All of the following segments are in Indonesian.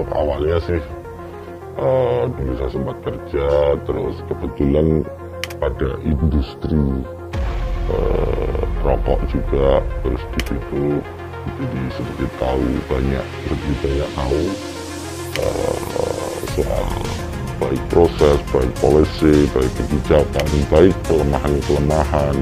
untuk awalnya sih. Uh, dulu saya sempat kerja terus kebetulan pada industri uh, rokok juga terus di situ jadi sedikit tahu banyak lebih banyak tahu uh, soal baik proses, baik polisi, baik kebijakan, baik kelemahan-kelemahan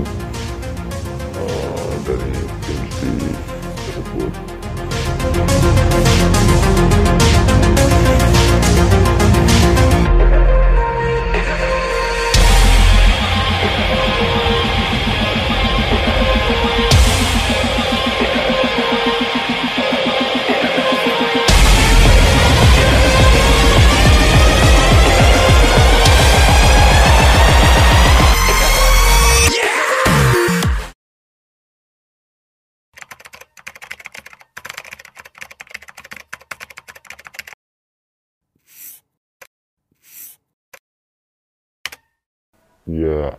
Ya,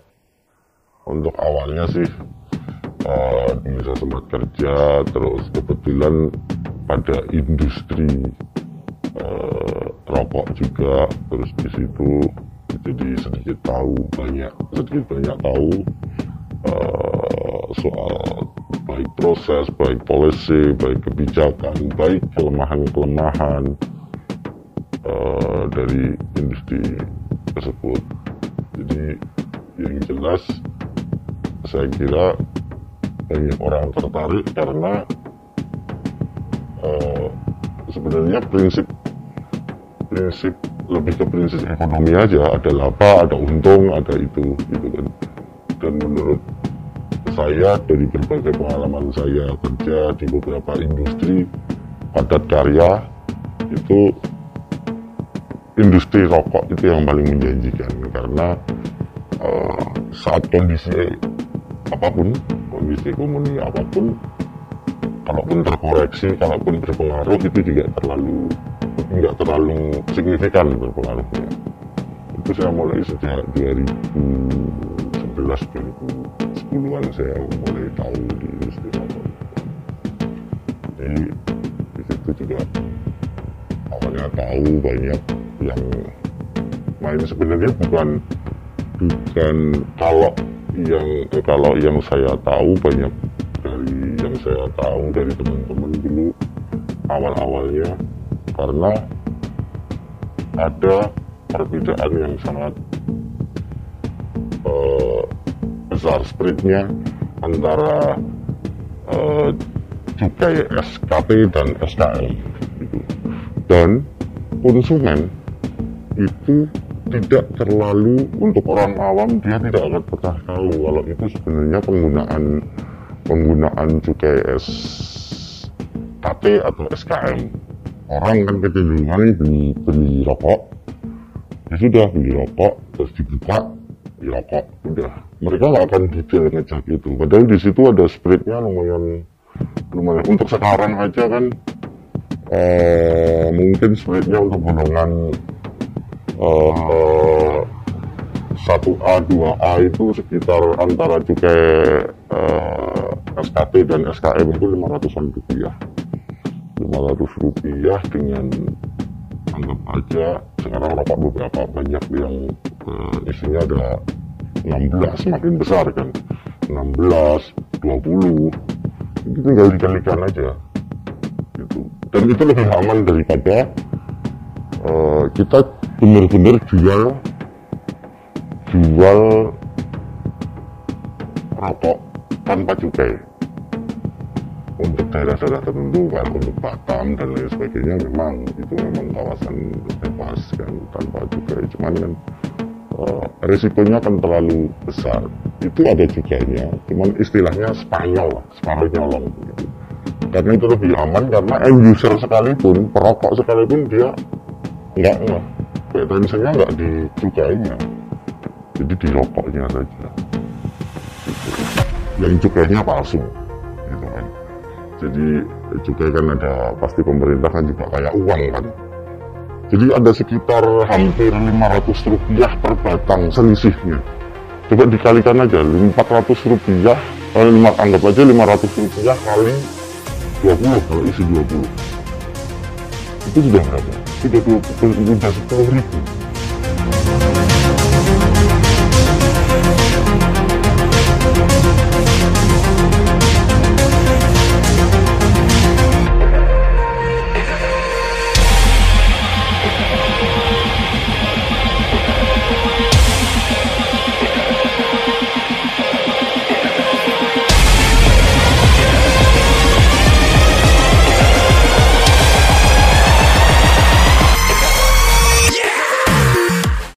untuk awalnya sih uh, saya sempat kerja, terus kebetulan pada industri uh, rokok juga, terus di situ jadi sedikit tahu banyak, sedikit banyak tahu uh, soal baik proses, baik polisi, baik kebijakan, baik kelemahan-kelemahan uh, dari industri tersebut. Jadi yang jelas saya kira banyak orang tertarik karena uh, sebenarnya prinsip prinsip lebih ke prinsip ekonomi aja. Ada laba ada untung ada itu gitu kan. Dan menurut saya dari berbagai pengalaman saya kerja di beberapa industri padat karya itu industri rokok itu yang paling menjanjikan karena uh, saat kondisi apa pun kondisi ekonomi apa pun kalaupun terkoreksi kalaupun berpengaruh itu juga terlalu nggak terlalu signifikan berpengaruhnya. Itu saya mulai sejak 2011 2010an saya mulai tahu di industri rokok. Jadi di juga awalnya tahu banyak yang main sebenarnya bukan bukan kalau yang eh, kalau yang saya tahu banyak dari yang saya tahu dari teman-teman dulu awal-awalnya karena ada perbedaan yang sangat uh, besar spreadnya antara uh, cukai SKP dan gitu. dan konsumen itu tidak terlalu untuk orang awam dia tidak akan pernah tahu kalau itu sebenarnya penggunaan penggunaan cukai SKP atau SKM orang kan kecenderungan beli beli rokok. Ya sudah beli rokok terus dibuka beli rokok udah. Mereka nggak akan detail ngecek itu. Padahal di situ ada spreadnya lumayan lumayan. Untuk sekarang aja kan uh, mungkin spreadnya untuk golongan uh, 1A, 2A itu sekitar antara cukai uh, SKP dan SKM itu 500-an rupiah. 500 rupiah dengan anggap aja sekarang rokok beberapa banyak yang uh, isinya ada 16 makin besar kan? 16, 20 itu tinggal dikalikan aja. Gitu. Dan itu lebih aman daripada uh, kita benar-benar jual jual rokok tanpa cukai. Untuk daerah-daerah tertentu kan untuk Batam dan lain sebagainya memang itu memang kawasan bebas kan tanpa cukai. Cuman kan uh, risikonya kan terlalu besar. Itu ada cukainya cuman istilahnya Spanyol Spanyol nyolong gitu. karena itu lebih aman karena end user sekalipun perokok sekalipun dia nggak nggak tensinya nggak di cukainya jadi di rokoknya saja. Gitu. yang cukainya palsu. Gitu kan. Jadi cukai kan ada pasti pemerintah kan juga kayak uang kan. Jadi ada sekitar hampir 500 rupiah per batang selisihnya coba dikalikan aja 400 rupiah lima, anggap aja 500 rupiah kali 20 kalau isi 20 itu sudah berapa sudah sepuluh ribu